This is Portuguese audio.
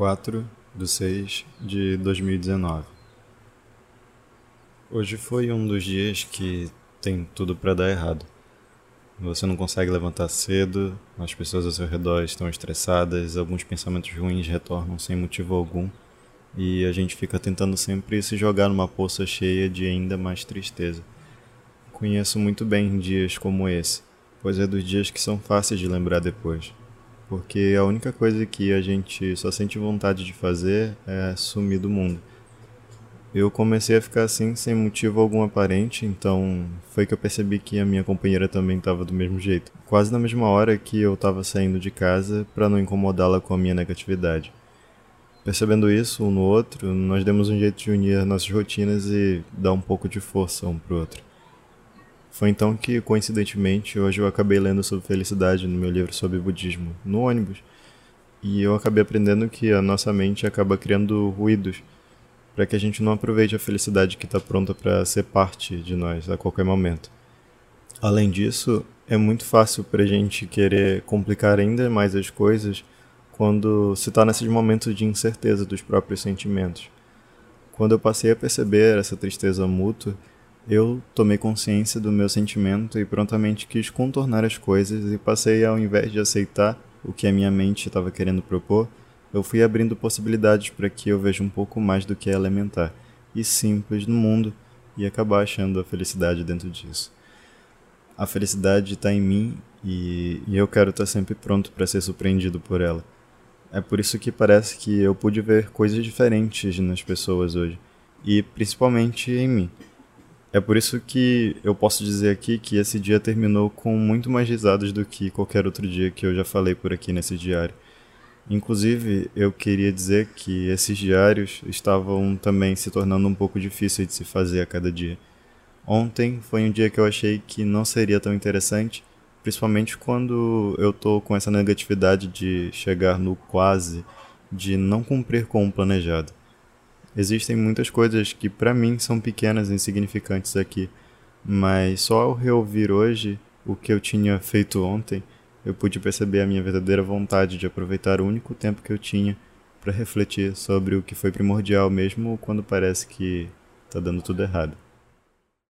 4 de 6 de 2019 Hoje foi um dos dias que tem tudo para dar errado. Você não consegue levantar cedo, as pessoas ao seu redor estão estressadas, alguns pensamentos ruins retornam sem motivo algum, e a gente fica tentando sempre se jogar numa poça cheia de ainda mais tristeza. Conheço muito bem dias como esse, pois é dos dias que são fáceis de lembrar depois porque a única coisa que a gente só sente vontade de fazer é sumir do mundo. Eu comecei a ficar assim sem motivo algum aparente, então foi que eu percebi que a minha companheira também estava do mesmo jeito. Quase na mesma hora que eu estava saindo de casa para não incomodá-la com a minha negatividade. Percebendo isso um no outro, nós demos um jeito de unir nossas rotinas e dar um pouco de força um pro outro. Foi então que, coincidentemente, hoje eu acabei lendo sobre felicidade no meu livro sobre budismo, no ônibus. E eu acabei aprendendo que a nossa mente acaba criando ruídos para que a gente não aproveite a felicidade que está pronta para ser parte de nós a qualquer momento. Além disso, é muito fácil para a gente querer complicar ainda mais as coisas quando se está nesses momentos de incerteza dos próprios sentimentos. Quando eu passei a perceber essa tristeza mútua, eu tomei consciência do meu sentimento e prontamente quis contornar as coisas e passei, ao invés de aceitar o que a minha mente estava querendo propor, eu fui abrindo possibilidades para que eu veja um pouco mais do que é elementar e simples no mundo e acabar achando a felicidade dentro disso. A felicidade está em mim e, e eu quero estar tá sempre pronto para ser surpreendido por ela. É por isso que parece que eu pude ver coisas diferentes nas pessoas hoje, e principalmente em mim. É por isso que eu posso dizer aqui que esse dia terminou com muito mais risadas do que qualquer outro dia que eu já falei por aqui nesse diário. Inclusive, eu queria dizer que esses diários estavam também se tornando um pouco difíceis de se fazer a cada dia. Ontem foi um dia que eu achei que não seria tão interessante, principalmente quando eu tô com essa negatividade de chegar no quase, de não cumprir com o planejado. Existem muitas coisas que para mim são pequenas e insignificantes aqui, mas só ao reouvir hoje o que eu tinha feito ontem, eu pude perceber a minha verdadeira vontade de aproveitar o único tempo que eu tinha para refletir sobre o que foi primordial mesmo quando parece que está dando tudo errado.